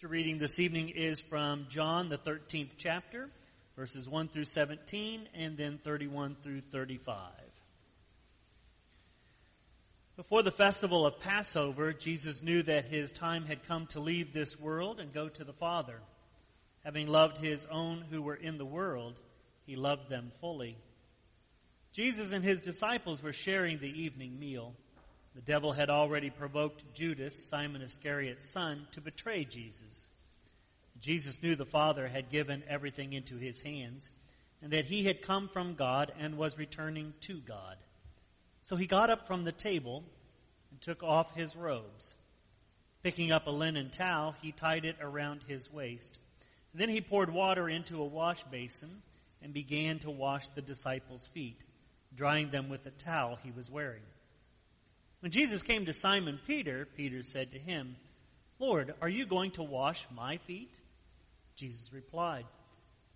The reading this evening is from John, the 13th chapter, verses 1 through 17, and then 31 through 35. Before the festival of Passover, Jesus knew that his time had come to leave this world and go to the Father. Having loved his own who were in the world, he loved them fully. Jesus and his disciples were sharing the evening meal. The devil had already provoked Judas, Simon Iscariot's son, to betray Jesus. Jesus knew the Father had given everything into his hands, and that he had come from God and was returning to God. So he got up from the table and took off his robes. Picking up a linen towel, he tied it around his waist. Then he poured water into a wash basin and began to wash the disciples' feet, drying them with the towel he was wearing. When Jesus came to Simon Peter, Peter said to him, Lord, are you going to wash my feet? Jesus replied,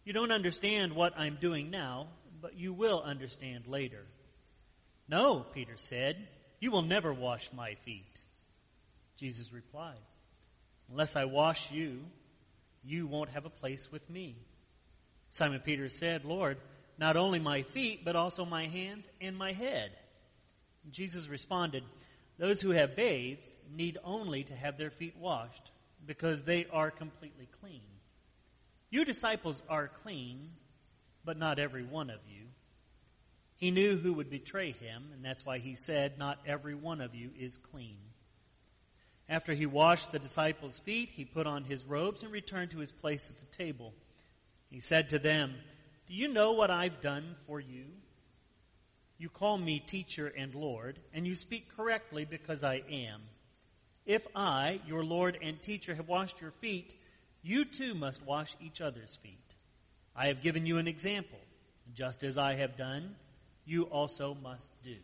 You don't understand what I'm doing now, but you will understand later. No, Peter said, You will never wash my feet. Jesus replied, Unless I wash you, you won't have a place with me. Simon Peter said, Lord, not only my feet, but also my hands and my head. Jesus responded, Those who have bathed need only to have their feet washed, because they are completely clean. You disciples are clean, but not every one of you. He knew who would betray him, and that's why he said, Not every one of you is clean. After he washed the disciples' feet, he put on his robes and returned to his place at the table. He said to them, Do you know what I've done for you? You call me teacher and Lord, and you speak correctly because I am. If I, your Lord and teacher, have washed your feet, you too must wash each other's feet. I have given you an example. Just as I have done, you also must do.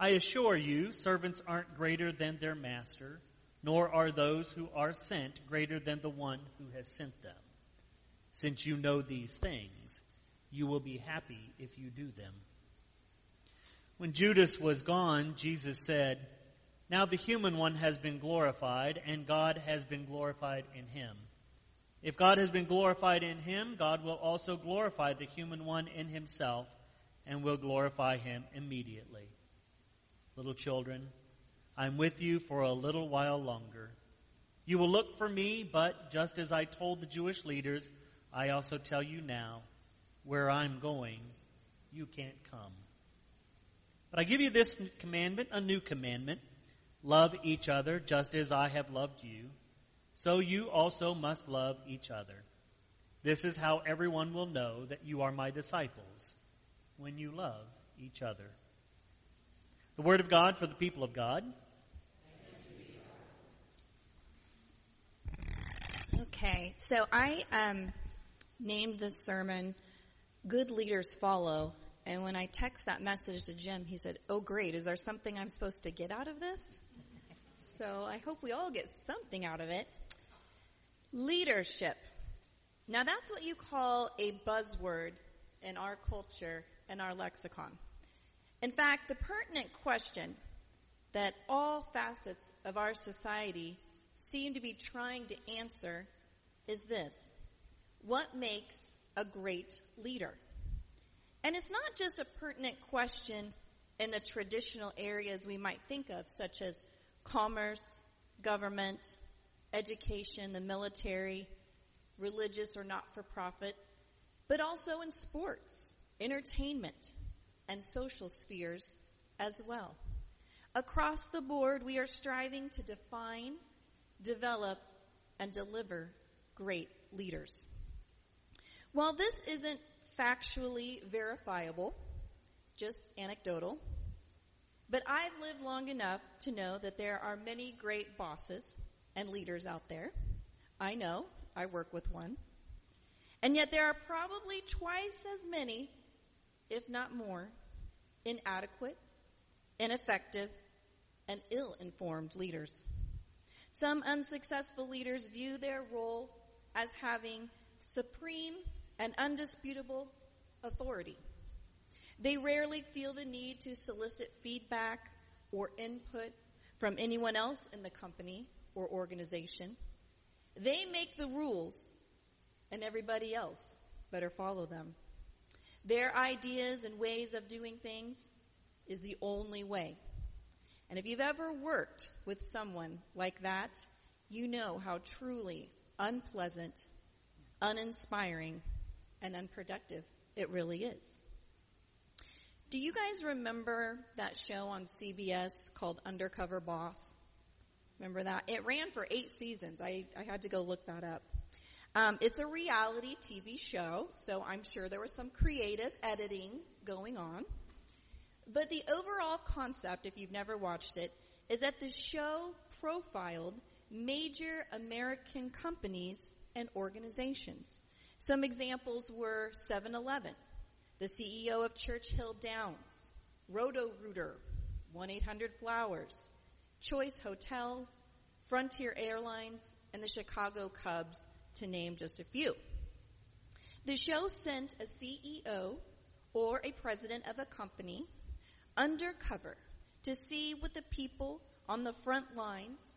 I assure you, servants aren't greater than their master, nor are those who are sent greater than the one who has sent them. Since you know these things, you will be happy if you do them. When Judas was gone, Jesus said, Now the human one has been glorified, and God has been glorified in him. If God has been glorified in him, God will also glorify the human one in himself, and will glorify him immediately. Little children, I'm with you for a little while longer. You will look for me, but just as I told the Jewish leaders, I also tell you now, where I'm going, you can't come. But I give you this commandment, a new commandment. Love each other just as I have loved you. So you also must love each other. This is how everyone will know that you are my disciples, when you love each other. The Word of God for the people of God. Okay, so I um, named this sermon Good Leaders Follow and when I text that message to Jim, he said, Oh, great. Is there something I'm supposed to get out of this? So I hope we all get something out of it. Leadership. Now, that's what you call a buzzword in our culture and our lexicon. In fact, the pertinent question that all facets of our society seem to be trying to answer is this What makes a great leader? And it's not just a pertinent question in the traditional areas we might think of, such as commerce, government, education, the military, religious or not for profit, but also in sports, entertainment, and social spheres as well. Across the board, we are striving to define, develop, and deliver great leaders. While this isn't factually verifiable, just anecdotal. But I've lived long enough to know that there are many great bosses and leaders out there. I know, I work with one. And yet there are probably twice as many, if not more, inadequate, ineffective, and ill informed leaders. Some unsuccessful leaders view their role as having supreme and undisputable authority. They rarely feel the need to solicit feedback or input from anyone else in the company or organization. They make the rules, and everybody else better follow them. Their ideas and ways of doing things is the only way. And if you've ever worked with someone like that, you know how truly unpleasant, uninspiring, and unproductive it really is. Do you guys remember that show on CBS called Undercover Boss? Remember that? It ran for eight seasons. I, I had to go look that up. Um, it's a reality TV show, so I'm sure there was some creative editing going on. But the overall concept, if you've never watched it, is that the show profiled major American companies and organizations. Some examples were 7 Eleven, the CEO of Churchill Downs, Roto Rooter, 1 800 Flowers, Choice Hotels, Frontier Airlines, and the Chicago Cubs, to name just a few. The show sent a CEO or a president of a company undercover to see what the people on the front lines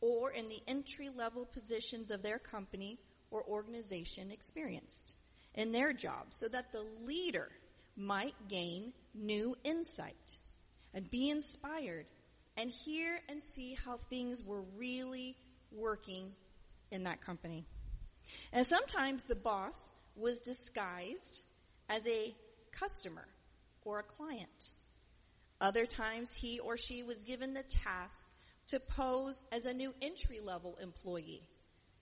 or in the entry level positions of their company or organization experienced in their job so that the leader might gain new insight and be inspired and hear and see how things were really working in that company. And sometimes the boss was disguised as a customer or a client. Other times he or she was given the task to pose as a new entry level employee.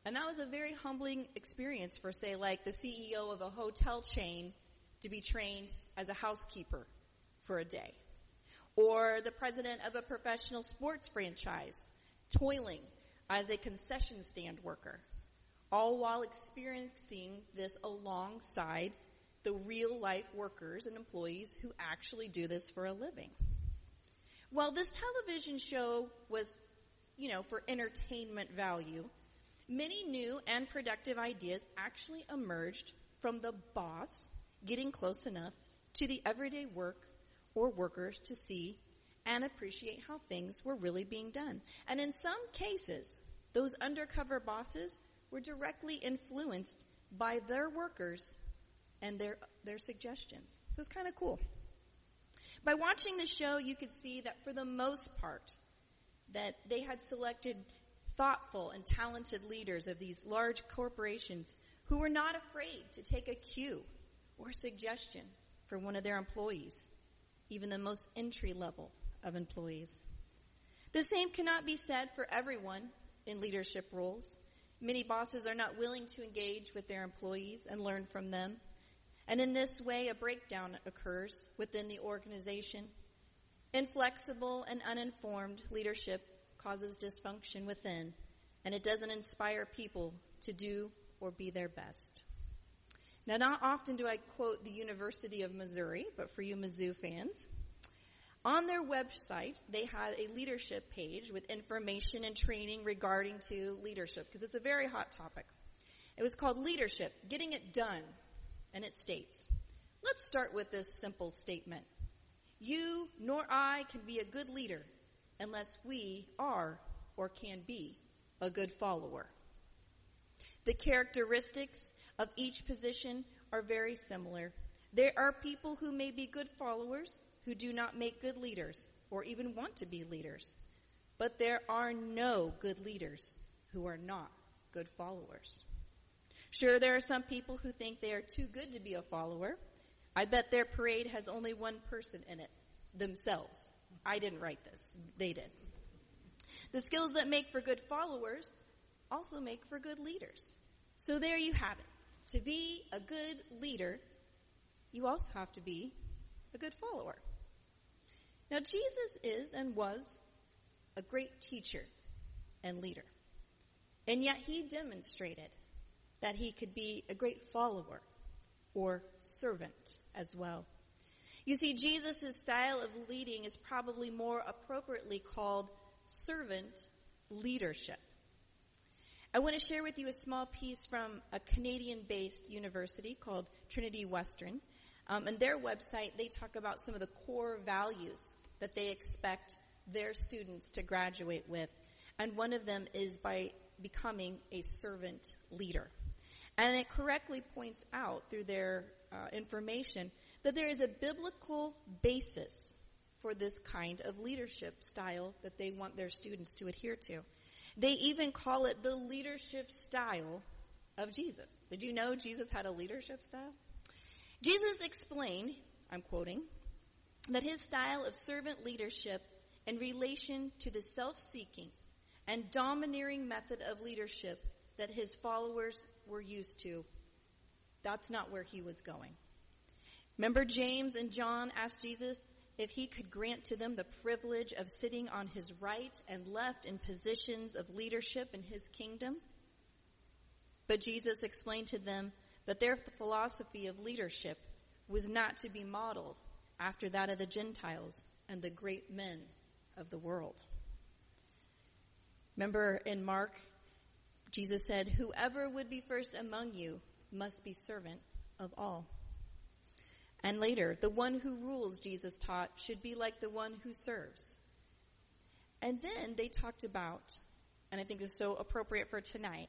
And that was a very humbling experience for, say, like the CEO of a hotel chain to be trained as a housekeeper for a day or the president of a professional sports franchise toiling as a concession stand worker, all while experiencing this alongside the real life workers and employees who actually do this for a living. While this television show was, you know, for entertainment value, many new and productive ideas actually emerged from the boss getting close enough to the everyday work or workers to see and appreciate how things were really being done. And in some cases, those undercover bosses were directly influenced by their workers and their, their suggestions. So it's kind of cool. By watching the show, you could see that for the most part, that they had selected thoughtful and talented leaders of these large corporations who were not afraid to take a cue or suggestion from one of their employees even the most entry level of employees. The same cannot be said for everyone in leadership roles. Many bosses are not willing to engage with their employees and learn from them. And in this way, a breakdown occurs within the organization. Inflexible and uninformed leadership causes dysfunction within, and it doesn't inspire people to do or be their best. Now, not often do I quote the University of Missouri, but for you Mizzou fans, on their website, they had a leadership page with information and training regarding to leadership, because it's a very hot topic. It was called Leadership, Getting It Done, and it states, let's start with this simple statement. You nor I can be a good leader unless we are or can be a good follower. The characteristics of each position are very similar. There are people who may be good followers who do not make good leaders or even want to be leaders. But there are no good leaders who are not good followers. Sure, there are some people who think they are too good to be a follower. I bet their parade has only one person in it themselves. I didn't write this, they did. The skills that make for good followers also make for good leaders. So there you have it. To be a good leader, you also have to be a good follower. Now, Jesus is and was a great teacher and leader. And yet he demonstrated that he could be a great follower or servant as well. You see, Jesus' style of leading is probably more appropriately called servant leadership. I want to share with you a small piece from a Canadian based university called Trinity Western. Um, and their website, they talk about some of the core values that they expect their students to graduate with. And one of them is by becoming a servant leader. And it correctly points out through their uh, information that there is a biblical basis for this kind of leadership style that they want their students to adhere to. They even call it the leadership style of Jesus. Did you know Jesus had a leadership style? Jesus explained, I'm quoting, that his style of servant leadership in relation to the self seeking and domineering method of leadership that his followers were used to, that's not where he was going. Remember, James and John asked Jesus if he could grant to them the privilege of sitting on his right and left in positions of leadership in his kingdom? But Jesus explained to them that their philosophy of leadership was not to be modeled after that of the Gentiles and the great men of the world. Remember in Mark, Jesus said, Whoever would be first among you must be servant of all. And later, the one who rules, Jesus taught, should be like the one who serves. And then they talked about, and I think this is so appropriate for tonight,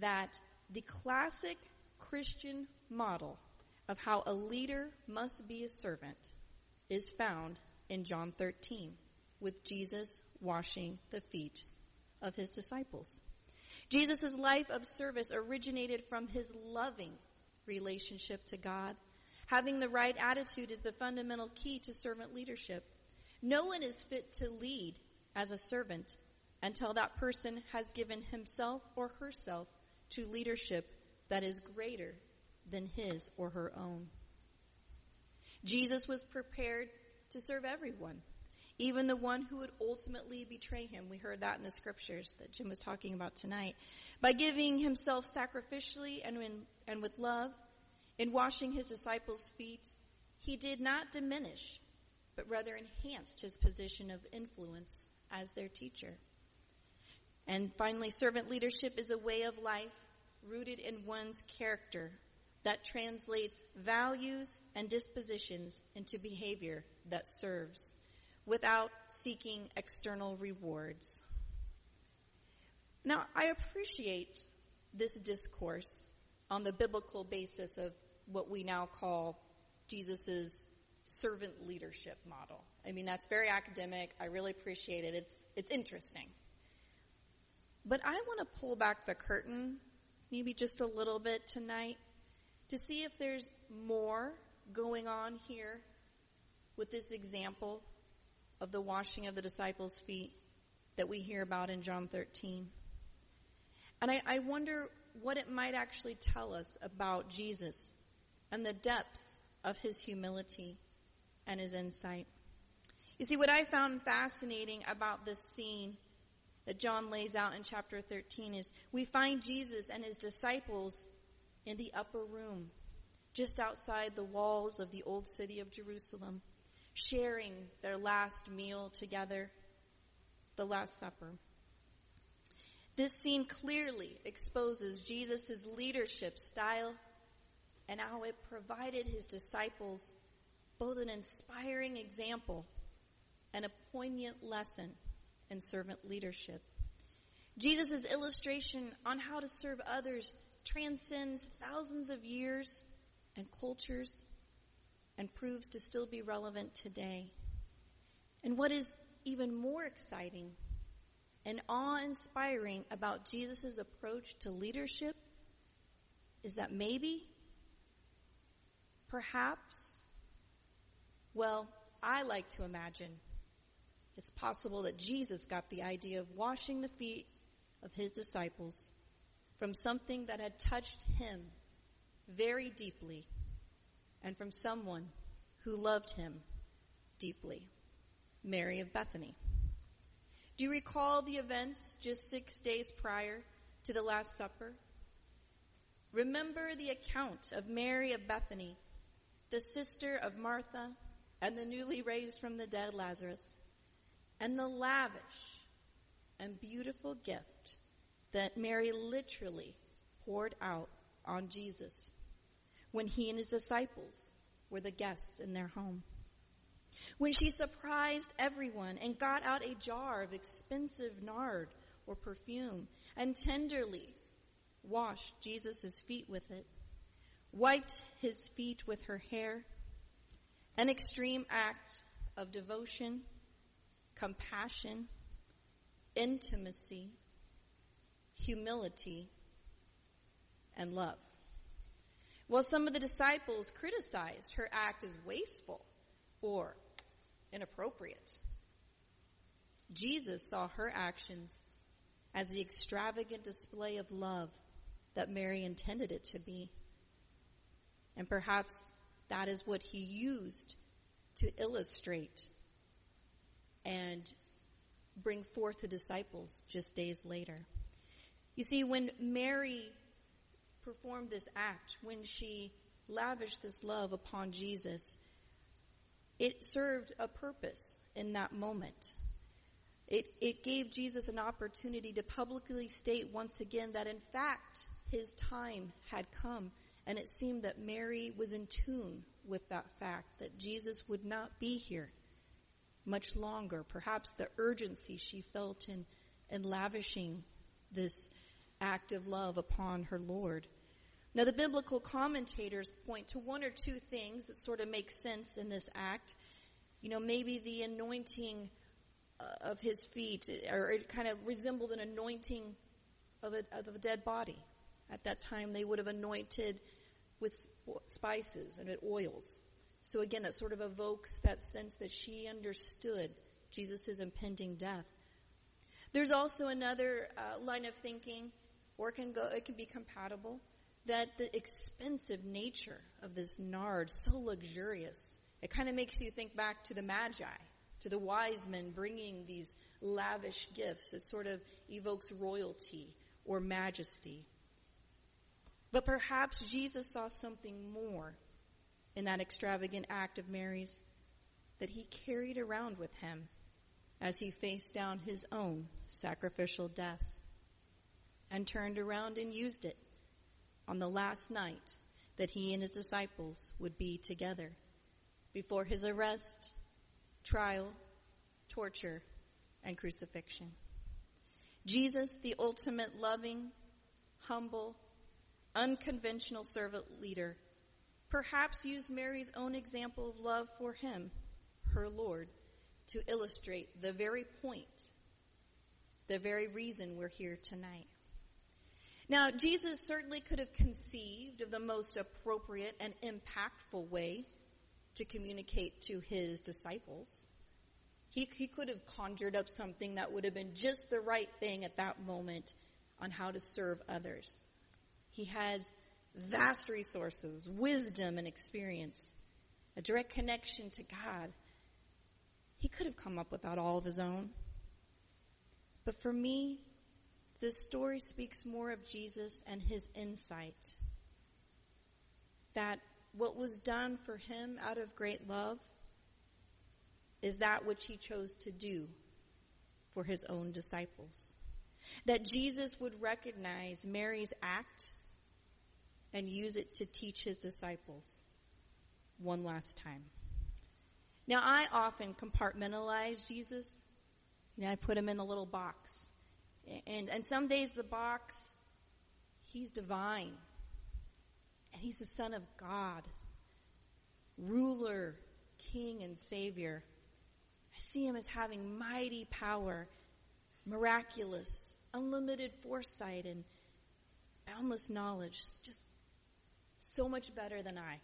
that the classic Christian model of how a leader must be a servant is found in John 13 with Jesus washing the feet of his disciples. Jesus' life of service originated from his loving relationship to God. Having the right attitude is the fundamental key to servant leadership. No one is fit to lead as a servant until that person has given himself or herself to leadership that is greater than his or her own. Jesus was prepared to serve everyone, even the one who would ultimately betray him. We heard that in the scriptures that Jim was talking about tonight. By giving himself sacrificially and, in, and with love, in washing his disciples' feet, he did not diminish, but rather enhanced his position of influence as their teacher. And finally, servant leadership is a way of life rooted in one's character that translates values and dispositions into behavior that serves without seeking external rewards. Now, I appreciate this discourse on the biblical basis of what we now call Jesus' servant leadership model. I mean, that's very academic. I really appreciate it. It's, it's interesting. But I want to pull back the curtain maybe just a little bit tonight to see if there's more going on here with this example of the washing of the disciples' feet that we hear about in John 13. And I, I wonder what it might actually tell us about Jesus and the depths of his humility and his insight. You see, what I found fascinating about this scene that John lays out in chapter 13 is we find Jesus and his disciples in the upper room, just outside the walls of the old city of Jerusalem, sharing their last meal together, the Last Supper. This scene clearly exposes Jesus' leadership style and how it provided his disciples both an inspiring example and a poignant lesson in servant leadership. Jesus' illustration on how to serve others transcends thousands of years and cultures and proves to still be relevant today. And what is even more exciting and awe inspiring about Jesus' approach to leadership is that maybe, perhaps, well, I like to imagine it's possible that Jesus got the idea of washing the feet of his disciples from something that had touched him very deeply and from someone who loved him deeply Mary of Bethany. Do you recall the events just six days prior to the Last Supper? Remember the account of Mary of Bethany, the sister of Martha and the newly raised from the dead Lazarus and the lavish and beautiful gift that Mary literally poured out on Jesus when he and his disciples were the guests in their home. When she surprised everyone and got out a jar of expensive nard or perfume and tenderly washed Jesus' feet with it, wiped his feet with her hair, an extreme act of devotion, compassion, intimacy, humility, and love. While some of the disciples criticized her act as wasteful or inappropriate, Jesus saw her actions as the extravagant display of love that Mary intended it to be. And perhaps that is what he used to illustrate and bring forth the disciples just days later. You see, when Mary performed this act, when she lavished this love upon Jesus, it served a purpose in that moment. It, it gave Jesus an opportunity to publicly state once again that in fact his time had come. And it seemed that Mary was in tune with that fact that Jesus would not be here much longer. Perhaps the urgency she felt in, in lavishing this act of love upon her Lord. Now, the biblical commentators point to one or two things that sort of make sense in this act. You know, maybe the anointing uh, of his feet, or it kind of resembled an anointing of a, of a dead body. At that time, they would have anointed with spices and with oils. So again, it sort of evokes that sense that she understood Jesus' impending death. There's also another uh, line of thinking, or can go, it can be compatible, that the expensive nature of this nard, so luxurious, it kind of makes you think back to the Magi, to the wise men bringing these lavish gifts. It sort of evokes royalty or majesty. But perhaps Jesus saw something more in that extravagant act of Mary's that he carried around with him as he faced down his own sacrificial death and turned around and used it on the last night that he and his disciples would be together before his arrest, trial, torture, and crucifixion. Jesus, the ultimate loving, humble, unconventional servant leader, perhaps use Mary's own example of love for him, her Lord, to illustrate the very point, the very reason we're here tonight. Now, Jesus certainly could have conceived of the most appropriate and impactful way to communicate to his disciples. He, he could have conjured up something that would have been just the right thing at that moment on how to serve others. He has vast resources, wisdom, and experience, a direct connection to God. He could have come up with that all of his own. But for me, this story speaks more of Jesus and his insight. That what was done for him out of great love is that which he chose to do for his own disciples. That Jesus would recognize Mary's act and use it to teach his disciples one last time. Now, I often compartmentalize Jesus. You know, I put him in a little box. And, and some days the box, he's divine. And he's the Son of God, ruler, king, and savior. I see him as having mighty power, miraculous, unlimited foresight, and boundless knowledge. Just so much better than I.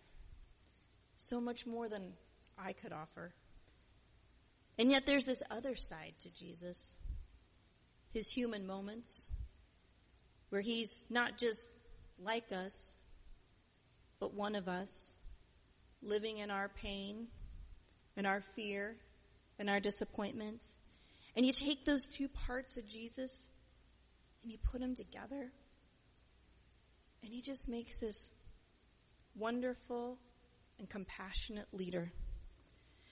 So much more than I could offer. And yet there's this other side to Jesus his human moments, where he's not just like us, but one of us, living in our pain and our fear and our disappointments. And you take those two parts of Jesus and you put them together, and he just makes this wonderful and compassionate leader.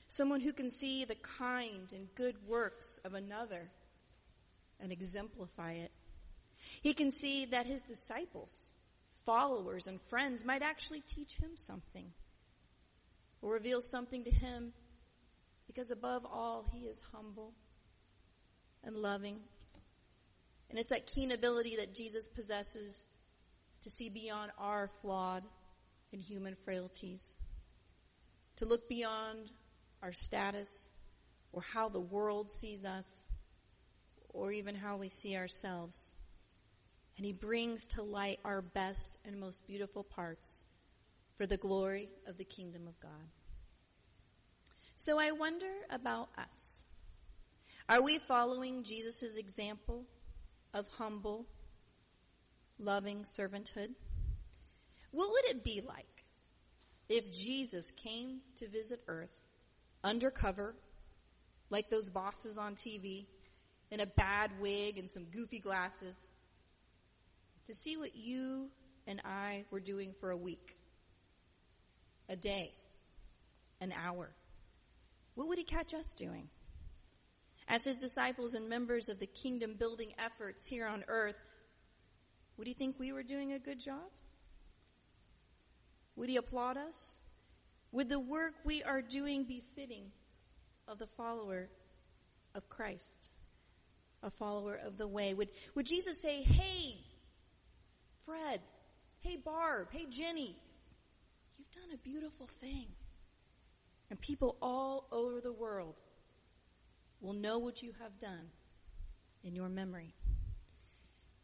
Someone who can see the kind and good works of another and exemplify it. He can see that his disciples, followers, and friends might actually teach him something or reveal something to him because above all, he is humble and loving And it's that keen ability that Jesus possesses to see beyond our flawed and human frailties, to look beyond our status or how the world sees us or even how we see ourselves. And He brings to light our best and most beautiful parts for the glory of the kingdom of God. So I wonder about us. Are we following Jesus' example of humble, loving servanthood? What would it be like if Jesus came to visit earth undercover, like those bosses on TV, in a bad wig and some goofy glasses, to see what you and I were doing for a week, a day, an hour? what would he catch us doing? As his disciples and members of the kingdom building efforts here on earth, would he think we were doing a good job? Would he applaud us? Would the work we are doing be fitting of the follower of Christ, a follower of the way? Would, would Jesus say, Hey, Fred, hey, Barb, hey, Jenny, you've done a beautiful thing? And people all over the world will know what you have done in your memory.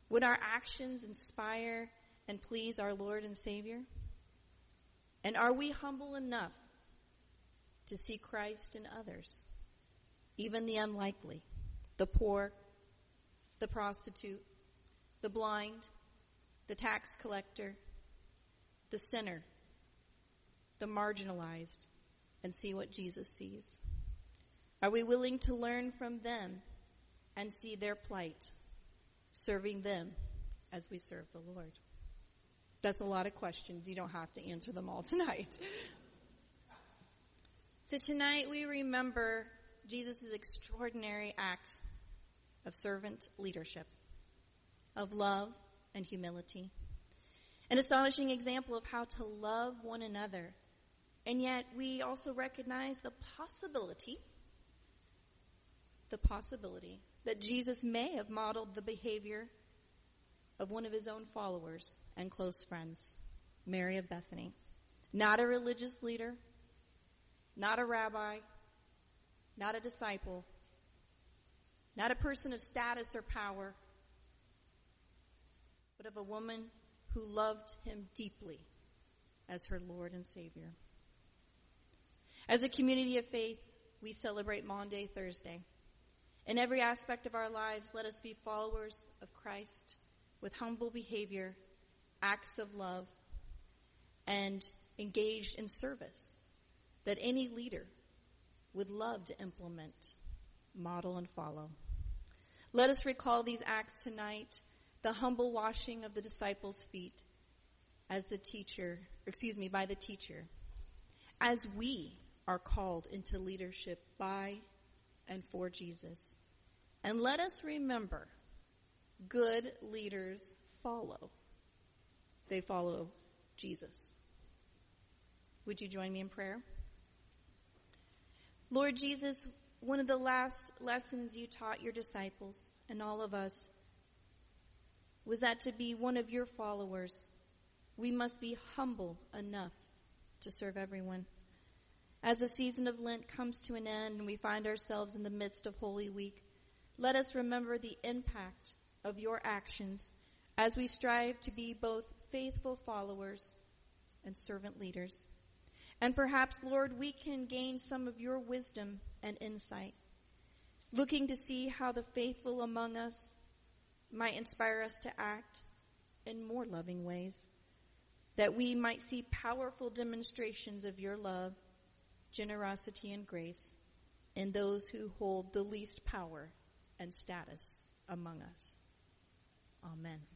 Would our actions inspire and please our Lord and Savior? And are we humble enough to see Christ in others, even the unlikely, the poor, the prostitute, the blind, the tax collector, the sinner, the marginalized, and see what Jesus sees? Are we willing to learn from them and see their plight, serving them as we serve the Lord? That's a lot of questions. You don't have to answer them all tonight. So tonight we remember Jesus' extraordinary act of servant leadership, of love and humility. An astonishing example of how to love one another and yet we also recognize the possibility, the possibility that Jesus may have modeled the behavior of one of his own followers and close friends, Mary of Bethany. Not a religious leader, not a rabbi, not a disciple, not a person of status or power, but of a woman who loved him deeply as her Lord and Savior. As a community of faith, we celebrate Maundy Thursday. In every aspect of our lives, let us be followers of Christ with humble behavior, acts of love, and engaged in service that any leader would love to implement, model, and follow. Let us recall these acts tonight, the humble washing of the disciples' feet as the teacher, excuse me, by the teacher, as we are called into leadership by and for Jesus. And let us remember good leaders follow. They follow Jesus. Would you join me in prayer? Lord Jesus, one of the last lessons you taught your disciples and all of us was that to be one of your followers, we must be humble enough to serve everyone. As the season of Lent comes to an end and we find ourselves in the midst of Holy Week, let us remember the impact of your actions as we strive to be both faithful followers and servant leaders. And perhaps, Lord, we can gain some of your wisdom and insight, looking to see how the faithful among us might inspire us to act in more loving ways, that we might see powerful demonstrations of your love generosity, and grace in those who hold the least power and status among us. Amen.